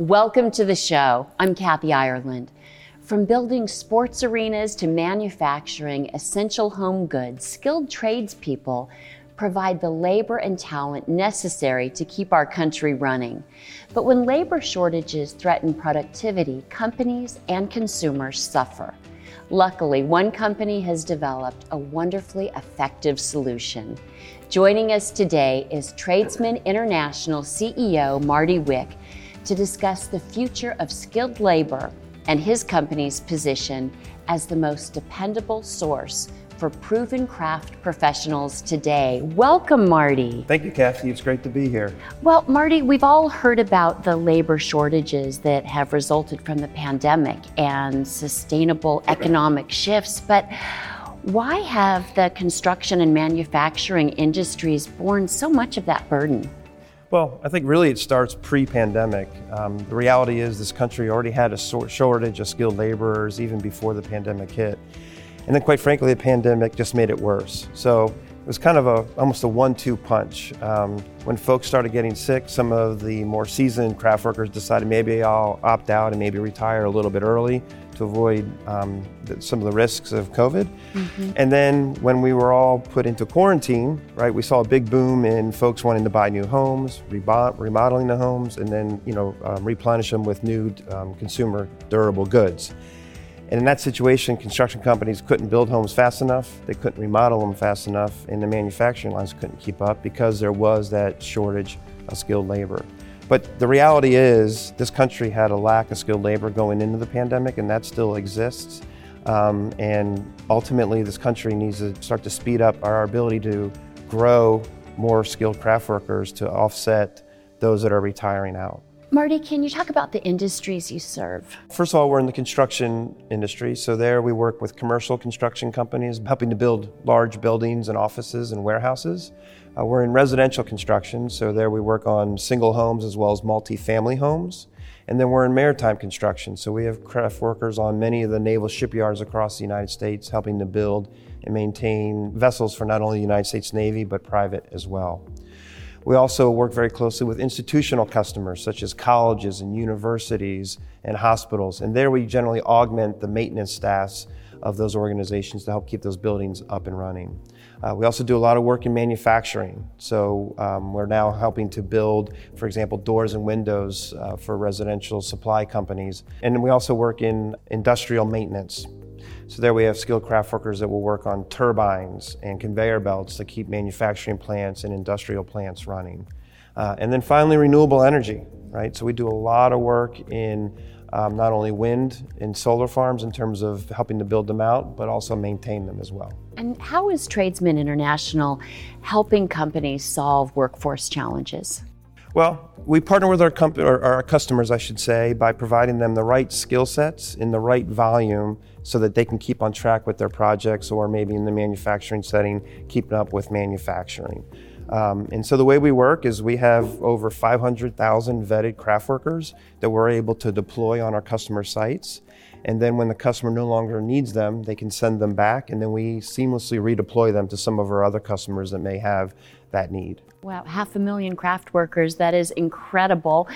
Welcome to the show. I'm Kathy Ireland. From building sports arenas to manufacturing essential home goods, skilled tradespeople provide the labor and talent necessary to keep our country running. But when labor shortages threaten productivity, companies and consumers suffer. Luckily, one company has developed a wonderfully effective solution. Joining us today is Tradesmen International CEO Marty Wick to discuss the future of skilled labor and his company's position as the most dependable source for proven craft professionals today. Welcome, Marty. Thank you, Kathy. It's great to be here. Well, Marty, we've all heard about the labor shortages that have resulted from the pandemic and sustainable economic shifts, but why have the construction and manufacturing industries borne so much of that burden? Well, I think really it starts pre pandemic. Um, the reality is, this country already had a shortage of skilled laborers even before the pandemic hit. And then, quite frankly, the pandemic just made it worse. So it was kind of a almost a one-two punch. Um, when folks started getting sick, some of the more seasoned craft workers decided maybe I'll opt out and maybe retire a little bit early to avoid um, the, some of the risks of COVID. Mm-hmm. And then when we were all put into quarantine, right, we saw a big boom in folks wanting to buy new homes, remodeling the homes, and then you know um, replenish them with new um, consumer durable goods. And in that situation, construction companies couldn't build homes fast enough, they couldn't remodel them fast enough, and the manufacturing lines couldn't keep up because there was that shortage of skilled labor. But the reality is, this country had a lack of skilled labor going into the pandemic, and that still exists. Um, and ultimately, this country needs to start to speed up our ability to grow more skilled craft workers to offset those that are retiring out. Marty, can you talk about the industries you serve? First of all, we're in the construction industry. So, there we work with commercial construction companies, helping to build large buildings and offices and warehouses. Uh, we're in residential construction. So, there we work on single homes as well as multi family homes. And then we're in maritime construction. So, we have craft workers on many of the naval shipyards across the United States helping to build and maintain vessels for not only the United States Navy, but private as well. We also work very closely with institutional customers such as colleges and universities and hospitals. And there we generally augment the maintenance staffs of those organizations to help keep those buildings up and running. Uh, we also do a lot of work in manufacturing. So um, we're now helping to build, for example, doors and windows uh, for residential supply companies. And we also work in industrial maintenance. So there we have skilled craft workers that will work on turbines and conveyor belts to keep manufacturing plants and industrial plants running. Uh, and then finally, renewable energy, right? So we do a lot of work in um, not only wind and solar farms in terms of helping to build them out, but also maintain them as well. And how is Tradesmen International helping companies solve workforce challenges? Well, we partner with our, comp- our customers, I should say, by providing them the right skill sets in the right volume so that they can keep on track with their projects or maybe in the manufacturing setting, keeping up with manufacturing. Um, and so the way we work is we have over 500,000 vetted craft workers that we're able to deploy on our customer sites. And then when the customer no longer needs them, they can send them back, and then we seamlessly redeploy them to some of our other customers that may have that need. Wow, half a million craft workers. That is incredible.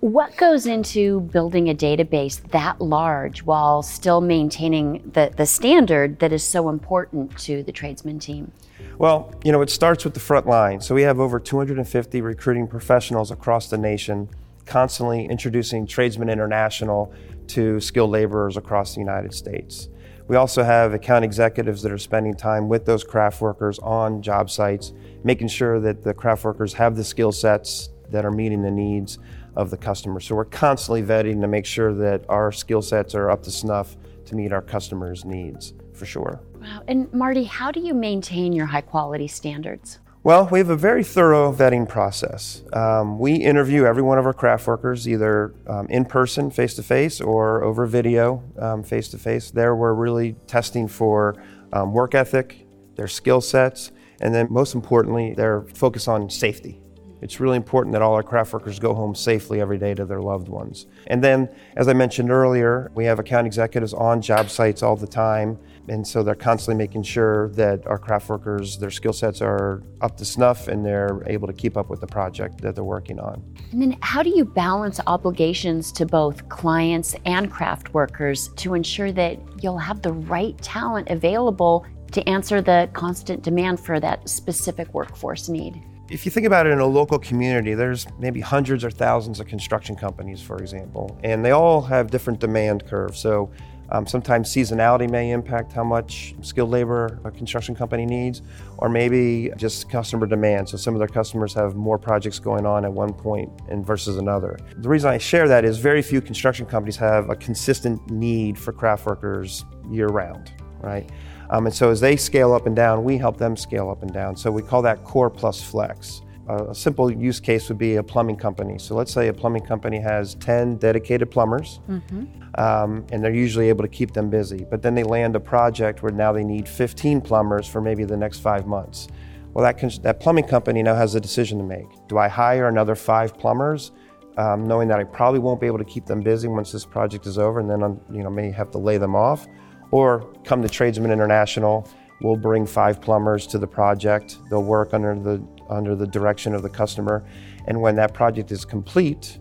What goes into building a database that large while still maintaining the, the standard that is so important to the tradesman team? Well, you know, it starts with the front line. So we have over 250 recruiting professionals across the nation, constantly introducing Tradesmen International to skilled laborers across the United States. We also have account executives that are spending time with those craft workers on job sites, making sure that the craft workers have the skill sets that are meeting the needs of the customer. So we're constantly vetting to make sure that our skill sets are up to snuff to meet our customers' needs, for sure. Wow. And Marty, how do you maintain your high quality standards? Well, we have a very thorough vetting process. Um, we interview every one of our craft workers either um, in person, face to face, or over video, face to face. There, we're really testing for um, work ethic, their skill sets, and then most importantly, their focus on safety. It's really important that all our craft workers go home safely every day to their loved ones. And then, as I mentioned earlier, we have account executives on job sites all the time. And so they're constantly making sure that our craft workers, their skill sets are up to snuff and they're able to keep up with the project that they're working on. And then, how do you balance obligations to both clients and craft workers to ensure that you'll have the right talent available to answer the constant demand for that specific workforce need? If you think about it in a local community, there's maybe hundreds or thousands of construction companies, for example, and they all have different demand curves. So um, sometimes seasonality may impact how much skilled labor a construction company needs, or maybe just customer demand. So some of their customers have more projects going on at one point and versus another. The reason I share that is very few construction companies have a consistent need for craft workers year round, right? Um, and so as they scale up and down, we help them scale up and down. So we call that core plus flex. Uh, a simple use case would be a plumbing company. So let's say a plumbing company has 10 dedicated plumbers, mm-hmm. um, and they're usually able to keep them busy. But then they land a project where now they need 15 plumbers for maybe the next five months. Well, that, that plumbing company now has a decision to make. Do I hire another five plumbers, um, knowing that I probably won't be able to keep them busy once this project is over, and then I'm, you know may have to lay them off? Or come to Tradesmen International, we'll bring five plumbers to the project. They'll work under the, under the direction of the customer. And when that project is complete,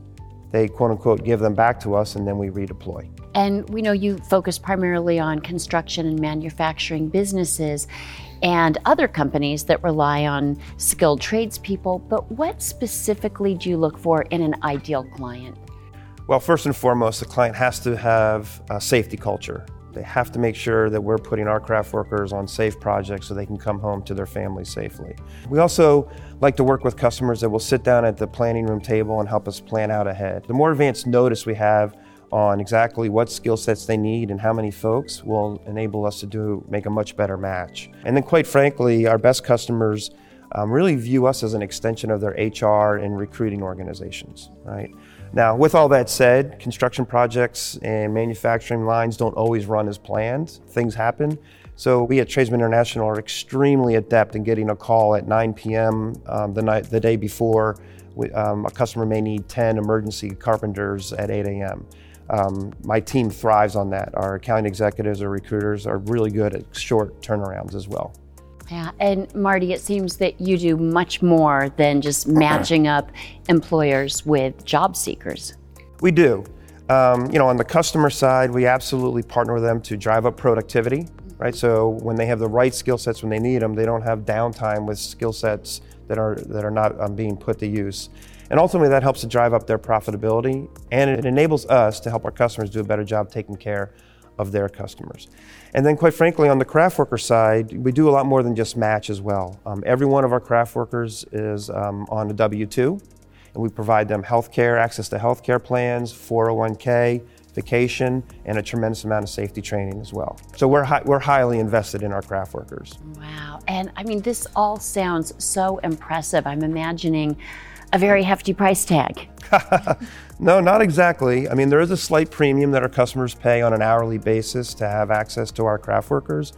they quote unquote give them back to us and then we redeploy. And we know you focus primarily on construction and manufacturing businesses and other companies that rely on skilled tradespeople, but what specifically do you look for in an ideal client? Well, first and foremost, the client has to have a safety culture. They have to make sure that we're putting our craft workers on safe projects so they can come home to their families safely. We also like to work with customers that will sit down at the planning room table and help us plan out ahead. The more advanced notice we have on exactly what skill sets they need and how many folks will enable us to do make a much better match. And then quite frankly, our best customers um, really view us as an extension of their HR and recruiting organizations, right? Now, with all that said, construction projects and manufacturing lines don't always run as planned. Things happen. So we at Tradesmen International are extremely adept in getting a call at 9 p.m. Um, the night, the day before. We, um, a customer may need 10 emergency carpenters at 8 a.m. Um, my team thrives on that. Our accounting executives or recruiters are really good at short turnarounds as well. Yeah, and Marty, it seems that you do much more than just matching up employers with job seekers. We do. Um, you know, on the customer side, we absolutely partner with them to drive up productivity, right? So when they have the right skill sets when they need them, they don't have downtime with skill sets that are that are not um, being put to use. And ultimately, that helps to drive up their profitability, and it enables us to help our customers do a better job taking care of their customers. And then, quite frankly, on the craft worker side, we do a lot more than just match as well. Um, every one of our craft workers is um, on a W 2, and we provide them health care, access to health care plans, 401k, vacation, and a tremendous amount of safety training as well. So we're, hi- we're highly invested in our craft workers. Wow. And I mean, this all sounds so impressive. I'm imagining a very hefty price tag. no, not exactly. I mean, there is a slight premium that our customers pay on an hourly basis to have access to our craft workers,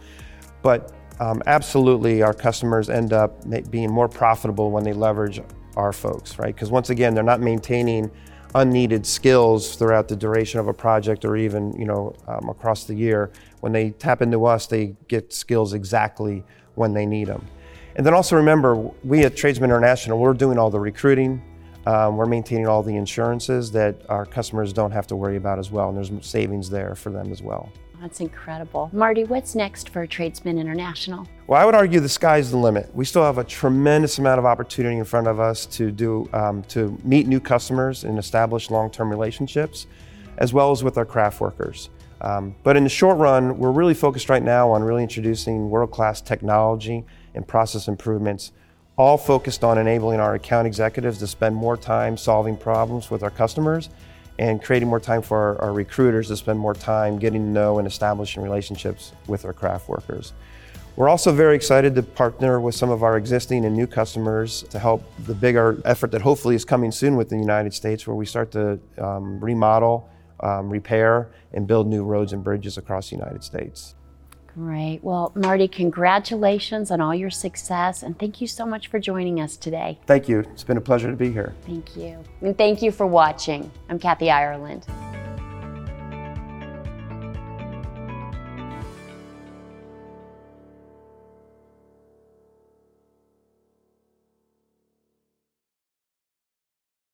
but um, absolutely our customers end up being more profitable when they leverage our folks, right? Because once again, they're not maintaining unneeded skills throughout the duration of a project or even you know um, across the year. When they tap into us, they get skills exactly when they need them. And then also remember, we at Tradesmen International, we're doing all the recruiting, um, we're maintaining all the insurances that our customers don't have to worry about as well, and there's savings there for them as well. That's incredible. Marty, what's next for Tradesmen International? Well, I would argue the sky's the limit. We still have a tremendous amount of opportunity in front of us to do um, to meet new customers and establish long-term relationships, as well as with our craft workers. Um, but in the short run, we're really focused right now on really introducing world-class technology and process improvements all focused on enabling our account executives to spend more time solving problems with our customers and creating more time for our, our, recruiters to spend more time getting to know and establishing relationships with our craft workers. We're also very excited to partner with some of our existing and new customers to help the bigger effort that hopefully is coming soon with the United States, where we start to um, remodel, um, repair, and build new roads and bridges across the United States. Great. Well, Marty, congratulations on all your success and thank you so much for joining us today. Thank you. It's been a pleasure to be here. Thank you. And thank you for watching. I'm Kathy Ireland.